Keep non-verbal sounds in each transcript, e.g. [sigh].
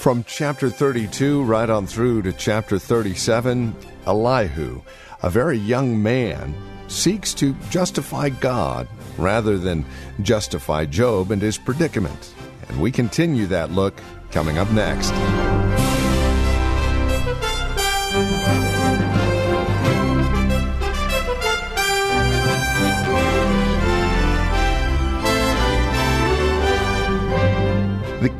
From chapter 32 right on through to chapter 37, Elihu, a very young man, seeks to justify God rather than justify Job and his predicament. And we continue that look coming up next.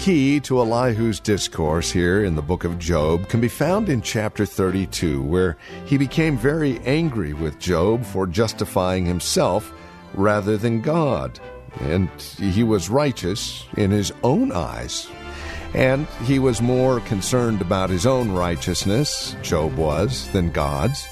Key to Elihu's discourse here in the book of Job can be found in chapter 32, where he became very angry with Job for justifying himself rather than God. And he was righteous in his own eyes. And he was more concerned about his own righteousness, Job was, than God's.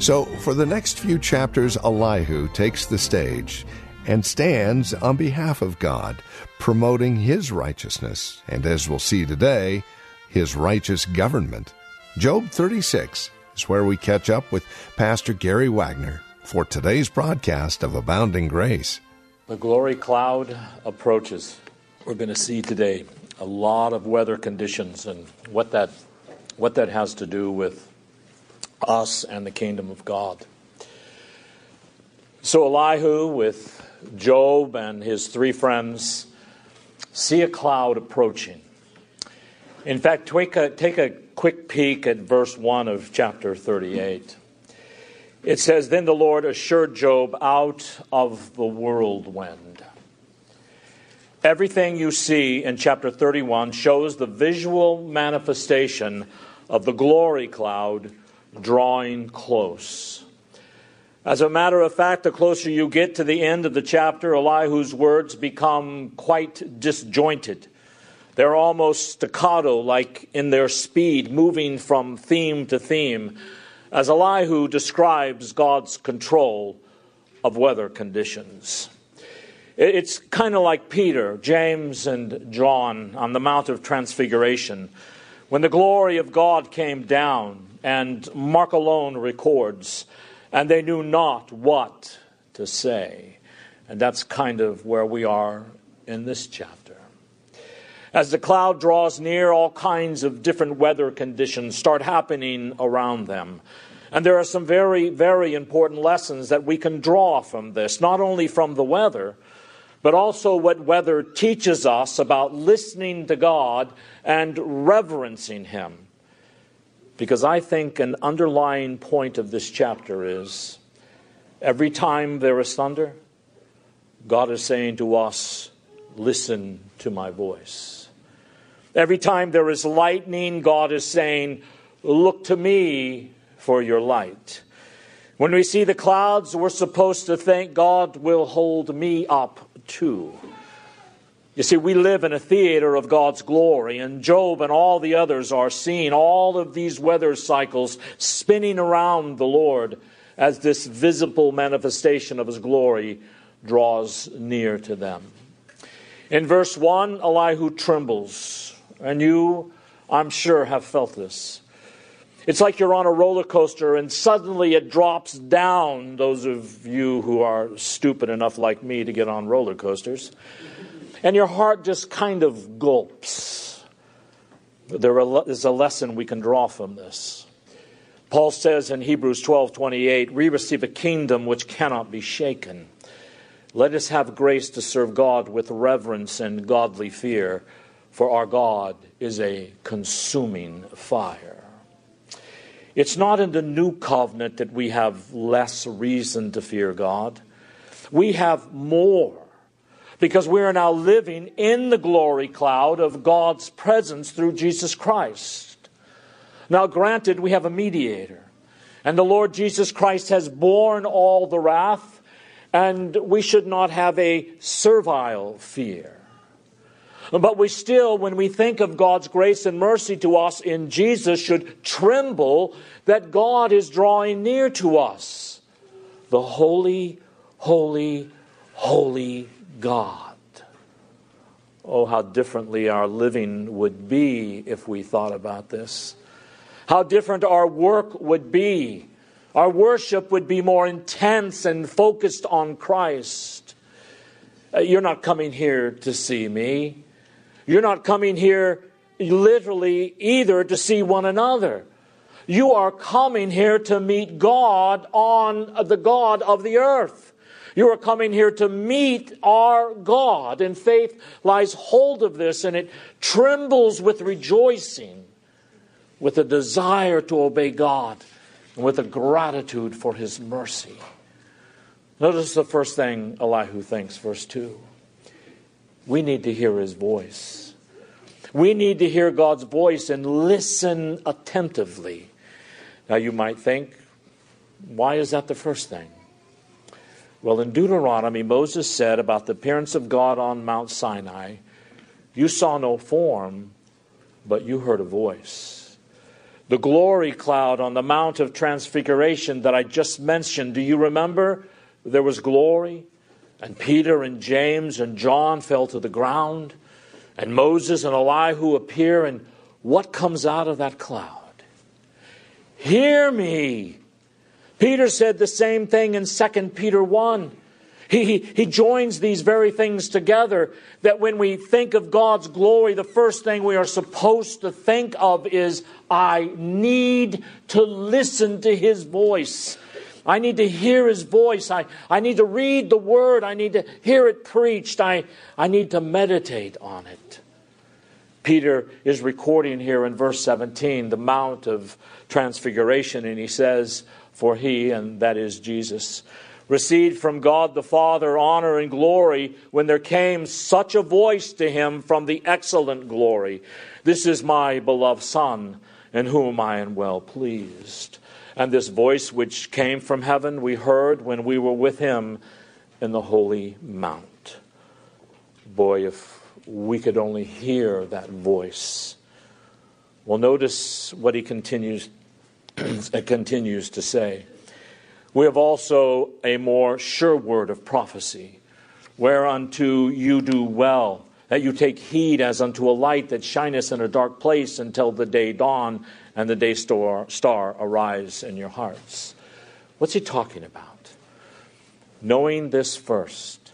So, for the next few chapters, Elihu takes the stage and stands on behalf of God, promoting his righteousness, and as we'll see today, his righteous government. Job 36 is where we catch up with Pastor Gary Wagner for today's broadcast of Abounding Grace. The glory cloud approaches. We're going to see today a lot of weather conditions and what that what that has to do with us and the kingdom of God. So Elihu with Job and his three friends see a cloud approaching. In fact, take a, take a quick peek at verse 1 of chapter 38. It says, Then the Lord assured Job out of the whirlwind. Everything you see in chapter 31 shows the visual manifestation of the glory cloud drawing close. As a matter of fact, the closer you get to the end of the chapter, Elihu's words become quite disjointed. They're almost staccato, like in their speed, moving from theme to theme, as Elihu describes God's control of weather conditions. It's kind of like Peter, James, and John on the Mount of Transfiguration. When the glory of God came down, and Mark alone records and they knew not what to say. And that's kind of where we are in this chapter. As the cloud draws near, all kinds of different weather conditions start happening around them. And there are some very, very important lessons that we can draw from this, not only from the weather, but also what weather teaches us about listening to God and reverencing Him. Because I think an underlying point of this chapter is every time there is thunder, God is saying to us, Listen to my voice. Every time there is lightning, God is saying, Look to me for your light. When we see the clouds, we're supposed to think God will hold me up too. You see, we live in a theater of God's glory, and Job and all the others are seeing all of these weather cycles spinning around the Lord as this visible manifestation of His glory draws near to them. In verse 1, Elihu trembles, and you, I'm sure, have felt this. It's like you're on a roller coaster and suddenly it drops down. Those of you who are stupid enough, like me, to get on roller coasters and your heart just kind of gulps. There is a lesson we can draw from this. Paul says in Hebrews 12 28, we receive a kingdom which cannot be shaken. Let us have grace to serve God with reverence and godly fear, for our God is a consuming fire. It's not in the new covenant that we have less reason to fear God. We have more because we are now living in the glory cloud of God's presence through Jesus Christ. Now, granted, we have a mediator, and the Lord Jesus Christ has borne all the wrath, and we should not have a servile fear. But we still, when we think of God's grace and mercy to us in Jesus, should tremble that God is drawing near to us. The holy, holy, holy God. Oh, how differently our living would be if we thought about this. How different our work would be. Our worship would be more intense and focused on Christ. Uh, you're not coming here to see me. You're not coming here literally either to see one another. You are coming here to meet God on the God of the earth. You are coming here to meet our God, and faith lies hold of this, and it trembles with rejoicing, with a desire to obey God, and with a gratitude for His mercy. Notice the first thing Elihu thinks, verse 2. We need to hear his voice. We need to hear God's voice and listen attentively. Now, you might think, why is that the first thing? Well, in Deuteronomy, Moses said about the appearance of God on Mount Sinai, You saw no form, but you heard a voice. The glory cloud on the Mount of Transfiguration that I just mentioned, do you remember? There was glory. And Peter and James and John fell to the ground. And Moses and Elijah appear. And what comes out of that cloud? Hear me. Peter said the same thing in 2 Peter 1. He, he, joins these very things together that when we think of God's glory, the first thing we are supposed to think of is, I need to listen to his voice. I need to hear his voice. I, I need to read the word. I need to hear it preached. I, I need to meditate on it. Peter is recording here in verse 17 the Mount of Transfiguration, and he says, For he, and that is Jesus, received from God the Father honor and glory when there came such a voice to him from the excellent glory This is my beloved Son, in whom I am well pleased. And this voice which came from heaven we heard when we were with him in the holy mount. Boy, if we could only hear that voice. Well, notice what he continues, [clears throat] continues to say. We have also a more sure word of prophecy, whereunto you do well that you take heed as unto a light that shineth in a dark place until the day dawn and the day star, star arise in your hearts. What's he talking about? Knowing this first,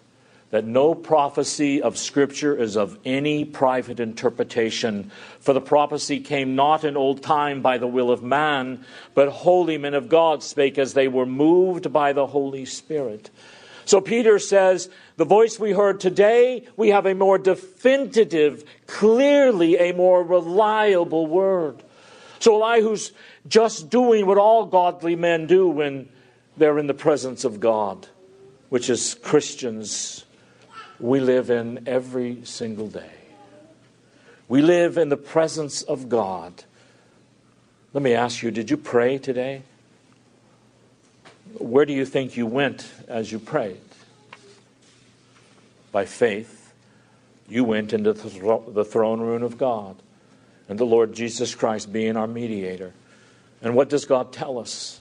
that no prophecy of Scripture is of any private interpretation, for the prophecy came not in old time by the will of man, but holy men of God spake as they were moved by the Holy Spirit. So Peter says, the voice we heard today, we have a more definitive, clearly a more reliable word. So Elihu's just doing what all godly men do when they're in the presence of God, which is Christians we live in every single day. We live in the presence of God. Let me ask you, did you pray today? Where do you think you went as you prayed? By faith, you went into the throne room of God and the Lord Jesus Christ being our mediator. And what does God tell us?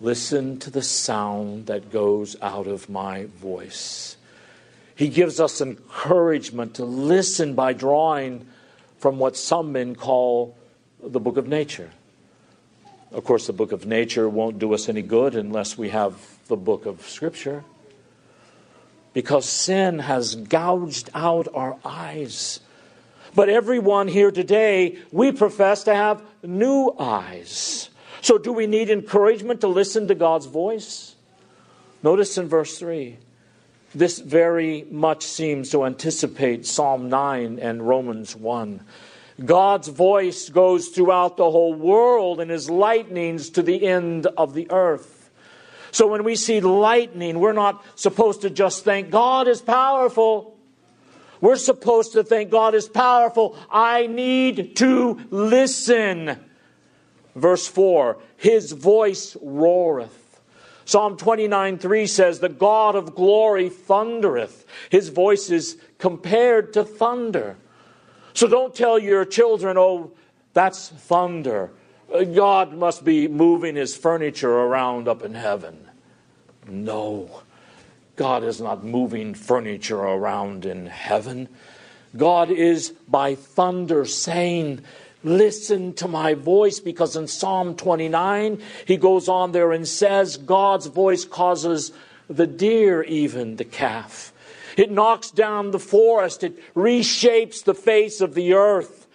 Listen to the sound that goes out of my voice. He gives us encouragement to listen by drawing from what some men call the book of nature. Of course, the book of nature won't do us any good unless we have the book of Scripture. Because sin has gouged out our eyes but everyone here today, we profess to have new eyes. So, do we need encouragement to listen to God's voice? Notice in verse 3, this very much seems to anticipate Psalm 9 and Romans 1. God's voice goes throughout the whole world and his lightnings to the end of the earth. So when we see lightning, we're not supposed to just think God is powerful. We're supposed to think God is powerful. I need to listen. Verse 4 His voice roareth. Psalm 29 3 says, The God of glory thundereth. His voice is compared to thunder. So don't tell your children, oh, that's thunder. God must be moving his furniture around up in heaven. No, God is not moving furniture around in heaven. God is by thunder saying, Listen to my voice, because in Psalm 29, he goes on there and says, God's voice causes the deer even the calf. It knocks down the forest, it reshapes the face of the earth.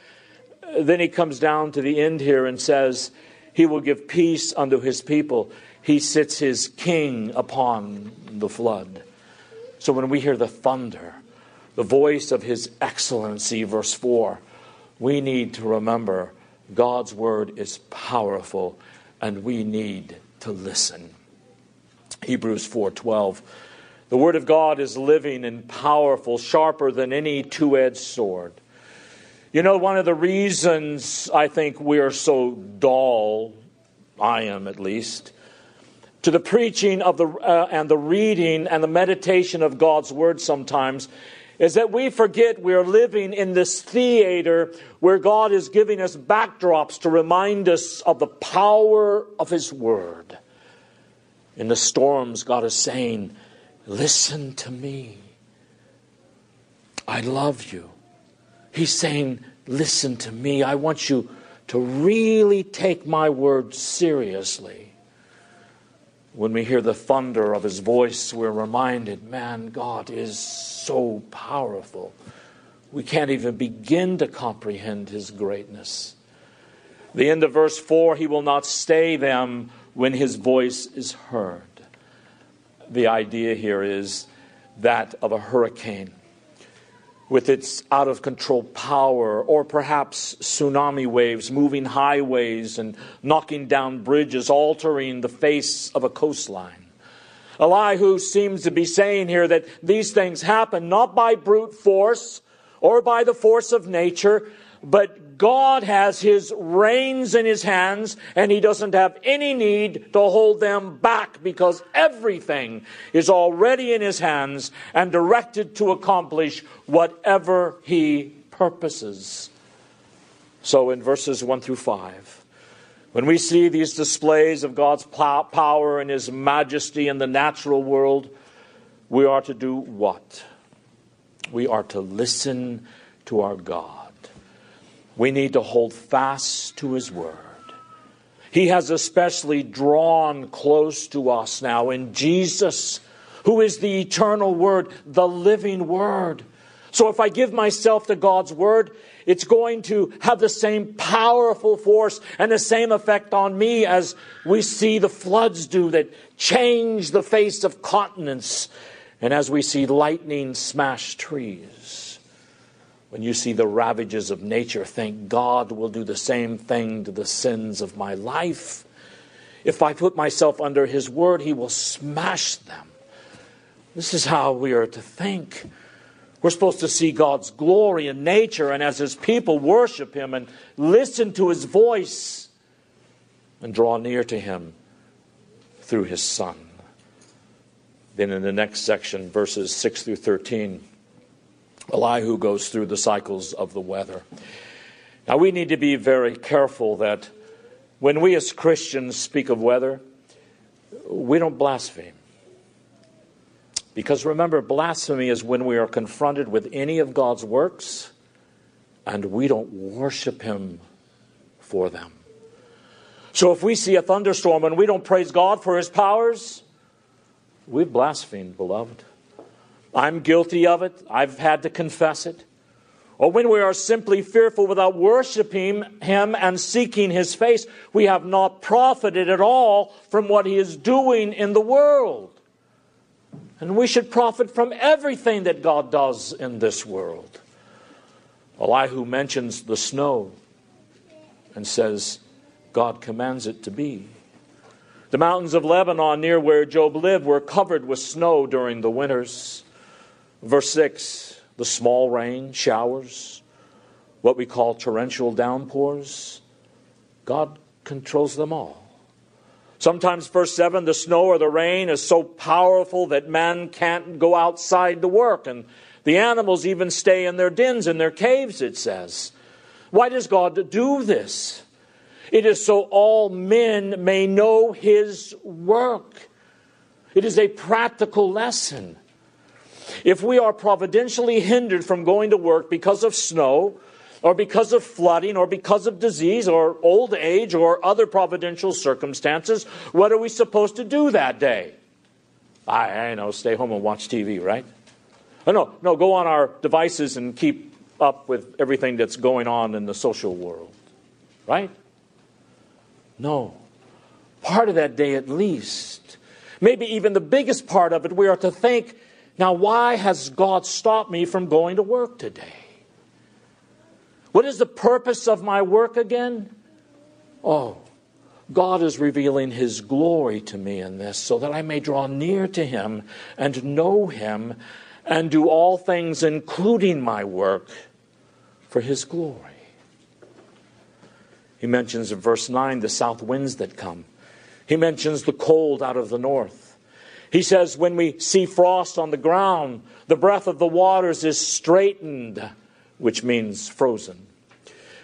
Then he comes down to the end here and says, He will give peace unto his people. He sits his king upon the flood. So when we hear the thunder, the voice of his excellency, verse 4, we need to remember God's word is powerful and we need to listen. Hebrews 4:12 The word of God is living and powerful, sharper than any two-edged sword. You know, one of the reasons I think we're so dull, I am at least, to the preaching of the uh, and the reading and the meditation of God's word sometimes is that we forget we're living in this theater where God is giving us backdrops to remind us of the power of His Word. In the storms, God is saying, Listen to me. I love you. He's saying, Listen to me. I want you to really take my word seriously. When we hear the thunder of his voice, we're reminded, man, God is so powerful. We can't even begin to comprehend his greatness. The end of verse 4 he will not stay them when his voice is heard. The idea here is that of a hurricane with its out of control power, or perhaps tsunami waves moving highways and knocking down bridges, altering the face of a coastline. Elihu seems to be saying here that these things happen not by brute force or by the force of nature, but God has his reins in his hands and he doesn't have any need to hold them back because everything is already in his hands and directed to accomplish whatever he purposes. So in verses 1 through 5, when we see these displays of God's power and his majesty in the natural world, we are to do what? We are to listen to our God. We need to hold fast to His Word. He has especially drawn close to us now in Jesus, who is the eternal Word, the living Word. So if I give myself to God's Word, it's going to have the same powerful force and the same effect on me as we see the floods do that change the face of continents and as we see lightning smash trees. When you see the ravages of nature, think God will do the same thing to the sins of my life. If I put myself under His word, He will smash them. This is how we are to think. We're supposed to see God's glory in nature, and as His people worship Him and listen to His voice and draw near to Him through His Son. Then in the next section, verses 6 through 13. Elihu goes through the cycles of the weather. Now, we need to be very careful that when we as Christians speak of weather, we don't blaspheme. Because remember, blasphemy is when we are confronted with any of God's works and we don't worship Him for them. So if we see a thunderstorm and we don't praise God for His powers, we've blasphemed, beloved. I'm guilty of it. I've had to confess it. Or when we are simply fearful without worshiping Him and seeking His face, we have not profited at all from what He is doing in the world. And we should profit from everything that God does in this world. Elihu mentions the snow and says, God commands it to be. The mountains of Lebanon near where Job lived were covered with snow during the winters. Verse 6 the small rain, showers, what we call torrential downpours, God controls them all. Sometimes, verse 7, the snow or the rain is so powerful that man can't go outside to work, and The animals even stay in their dens, in their caves, it says. Why does God do this? It is so all men may know his work. It is a practical lesson. If we are providentially hindered from going to work because of snow, or because of flooding, or because of disease, or old age, or other providential circumstances, what are we supposed to do that day? I, I know, stay home and watch TV, right? Oh, no, no, go on our devices and keep up with everything that's going on in the social world, right? No. Part of that day, at least, maybe even the biggest part of it, we are to think now, why has God stopped me from going to work today? What is the purpose of my work again? Oh, God is revealing His glory to me in this so that I may draw near to Him and know Him and do all things, including my work, for His glory. He mentions in verse 9 the south winds that come, He mentions the cold out of the north. He says, when we see frost on the ground, the breath of the waters is straightened, which means frozen.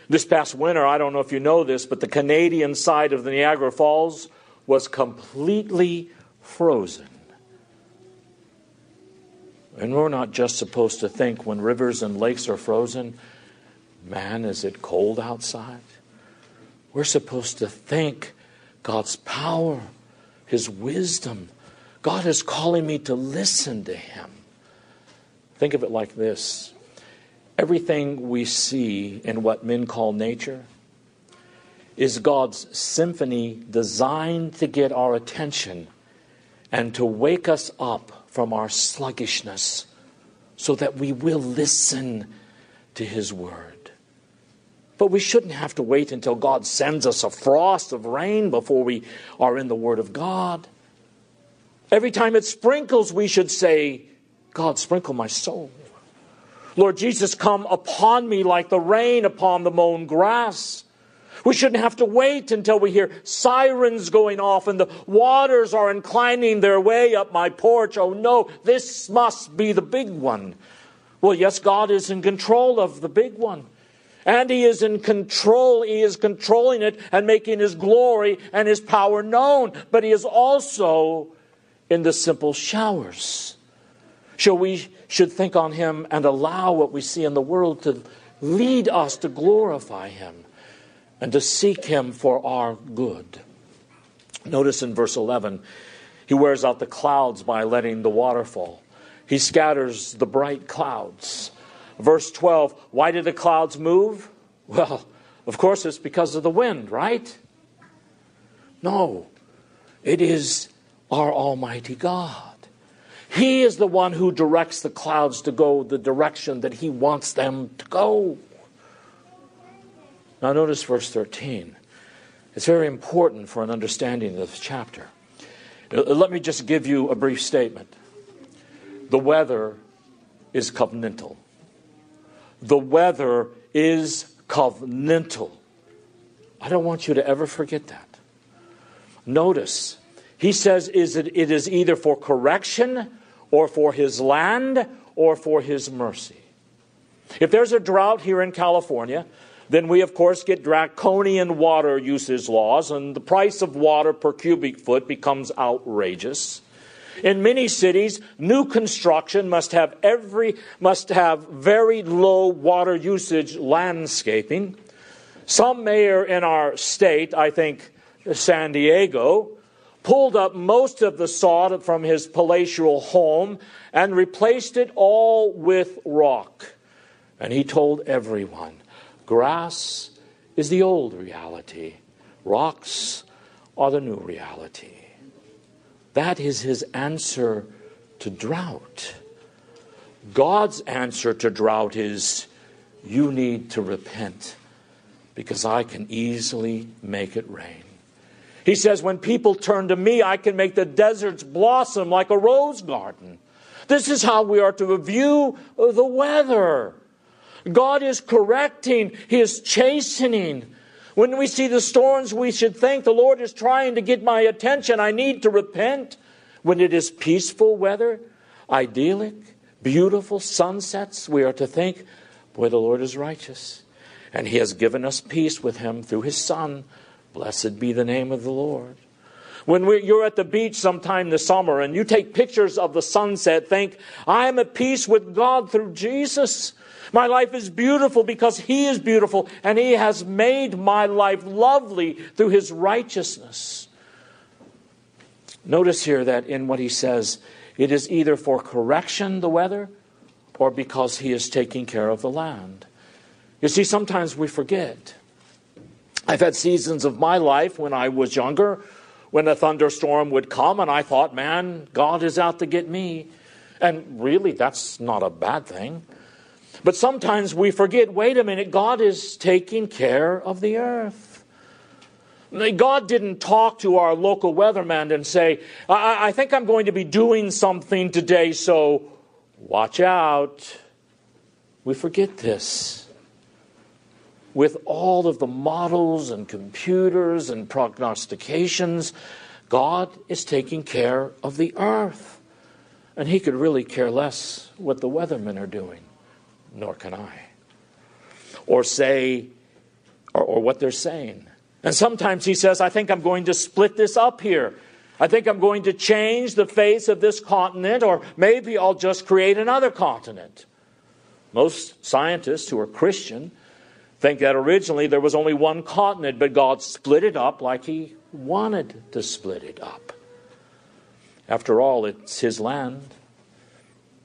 This past winter, I don't know if you know this, but the Canadian side of the Niagara Falls was completely frozen. And we're not just supposed to think when rivers and lakes are frozen, man, is it cold outside? We're supposed to think God's power, His wisdom, God is calling me to listen to Him. Think of it like this everything we see in what men call nature is God's symphony designed to get our attention and to wake us up from our sluggishness so that we will listen to His Word. But we shouldn't have to wait until God sends us a frost of rain before we are in the Word of God. Every time it sprinkles, we should say, God, sprinkle my soul. Lord Jesus, come upon me like the rain upon the mown grass. We shouldn't have to wait until we hear sirens going off and the waters are inclining their way up my porch. Oh no, this must be the big one. Well, yes, God is in control of the big one. And He is in control. He is controlling it and making His glory and His power known. But He is also in the simple showers. So we should think on Him and allow what we see in the world to lead us to glorify Him and to seek Him for our good. Notice in verse 11, He wears out the clouds by letting the water fall, He scatters the bright clouds. Verse 12, why did the clouds move? Well, of course, it's because of the wind, right? No, it is our Almighty God. He is the one who directs the clouds to go the direction that He wants them to go. Now, notice verse 13. It's very important for an understanding of this chapter. Uh, let me just give you a brief statement. The weather is covenantal. The weather is covenantal. I don't want you to ever forget that. Notice he says is it, it is either for correction or for his land or for his mercy. If there's a drought here in California, then we of course get draconian water usage laws and the price of water per cubic foot becomes outrageous. In many cities, new construction must have every must have very low water usage landscaping. Some mayor in our state, I think San Diego, pulled up most of the sod from his palatial home and replaced it all with rock. And he told everyone grass is the old reality, rocks are the new reality. That is his answer to drought. God's answer to drought is you need to repent because I can easily make it rain. He says, When people turn to me, I can make the deserts blossom like a rose garden. This is how we are to view the weather. God is correcting, He is chastening. When we see the storms, we should think the Lord is trying to get my attention. I need to repent. When it is peaceful weather, idyllic, beautiful sunsets, we are to think, boy, the Lord is righteous. And he has given us peace with him through his Son. Blessed be the name of the Lord. When you're at the beach sometime this summer and you take pictures of the sunset, think, I am at peace with God through Jesus. My life is beautiful because He is beautiful and He has made my life lovely through His righteousness. Notice here that in what He says, it is either for correction, the weather, or because He is taking care of the land. You see, sometimes we forget. I've had seasons of my life when I was younger when a thunderstorm would come, and I thought, man, God is out to get me. And really, that's not a bad thing. But sometimes we forget wait a minute, God is taking care of the earth. God didn't talk to our local weatherman and say, I, I think I'm going to be doing something today, so watch out. We forget this with all of the models and computers and prognostications, God is taking care of the earth. And He could really care less what the weathermen are doing, nor can I. Or say, or, or what they're saying. And sometimes He says, I think I'm going to split this up here. I think I'm going to change the face of this continent, or maybe I'll just create another continent. Most scientists who are Christian think that originally there was only one continent, but God split it up like He wanted to split it up. After all, it's His land.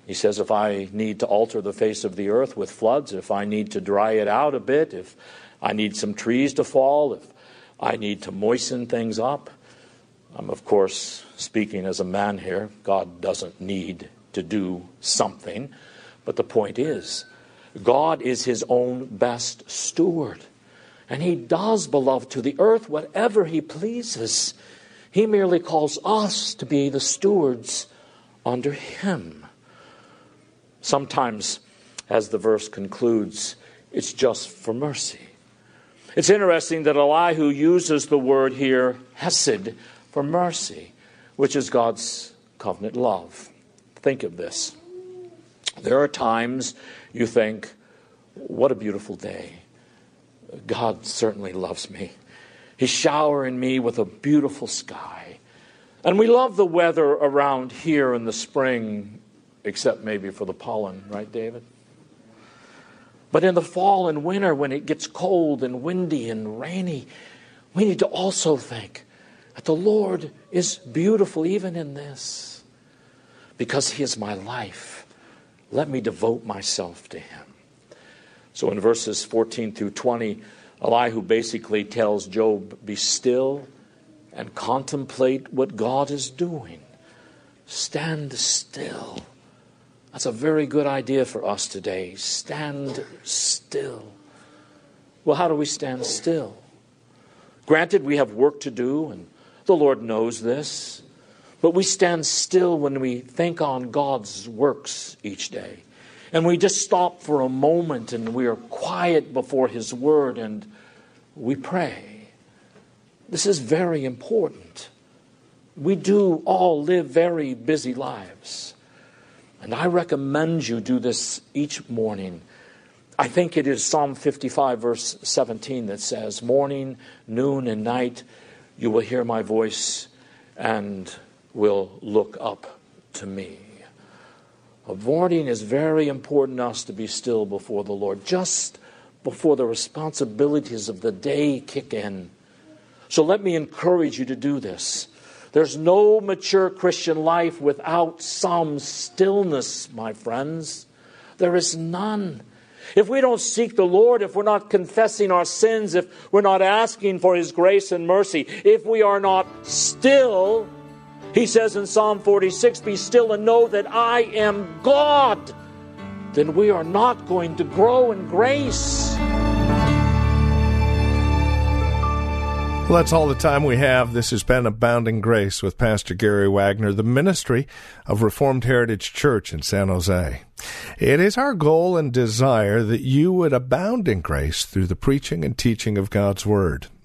He says, if I need to alter the face of the earth with floods, if I need to dry it out a bit, if I need some trees to fall, if I need to moisten things up, I'm, of course, speaking as a man here. God doesn't need to do something. But the point is, God is his own best steward. And he does, beloved, to the earth whatever he pleases. He merely calls us to be the stewards under him. Sometimes, as the verse concludes, it's just for mercy. It's interesting that Elihu uses the word here, hesed, for mercy, which is God's covenant love. Think of this. There are times you think, what a beautiful day. God certainly loves me. He's showering me with a beautiful sky. And we love the weather around here in the spring, except maybe for the pollen, right, David? But in the fall and winter, when it gets cold and windy and rainy, we need to also think that the Lord is beautiful even in this because He is my life. Let me devote myself to him. So in verses 14 through 20, Elihu basically tells Job, Be still and contemplate what God is doing. Stand still. That's a very good idea for us today. Stand still. Well, how do we stand still? Granted, we have work to do, and the Lord knows this. But we stand still when we think on God's works each day. And we just stop for a moment and we are quiet before His Word and we pray. This is very important. We do all live very busy lives. And I recommend you do this each morning. I think it is Psalm 55, verse 17, that says, Morning, noon, and night, you will hear my voice and will look up to me. Avoiding is very important to us to be still before the Lord, just before the responsibilities of the day kick in. So let me encourage you to do this. There's no mature Christian life without some stillness, my friends. There is none. If we don't seek the Lord, if we're not confessing our sins, if we're not asking for His grace and mercy, if we are not still, he says in Psalm 46 Be still and know that I am God. Then we are not going to grow in grace. Well, that's all the time we have. This has been Abounding Grace with Pastor Gary Wagner, the ministry of Reformed Heritage Church in San Jose. It is our goal and desire that you would abound in grace through the preaching and teaching of God's Word.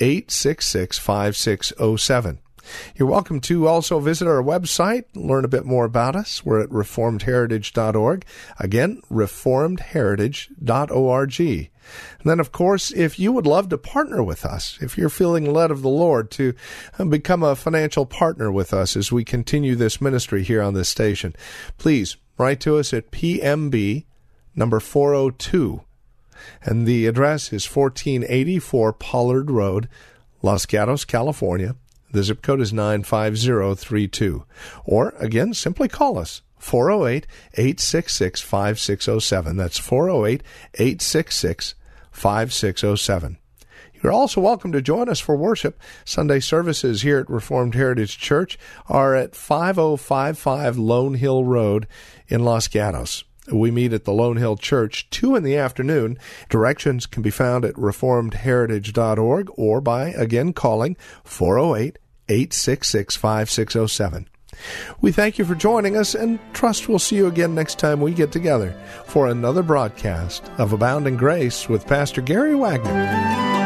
866 5607. You're welcome to also visit our website, learn a bit more about us. We're at reformedheritage.org. Again, reformedheritage.org. And then, of course, if you would love to partner with us, if you're feeling led of the Lord to become a financial partner with us as we continue this ministry here on this station, please write to us at PMB number 402 and the address is 1484 Pollard Road, Los Gatos, California. The zip code is 95032. Or, again, simply call us. 408 866 5607. That's 408 866 5607. You're also welcome to join us for worship. Sunday services here at Reformed Heritage Church are at 5055 Lone Hill Road in Los Gatos. We meet at the Lone Hill Church, 2 in the afternoon. Directions can be found at reformedheritage.org or by, again, calling 408 866 5607. We thank you for joining us and trust we'll see you again next time we get together for another broadcast of Abounding Grace with Pastor Gary Wagner.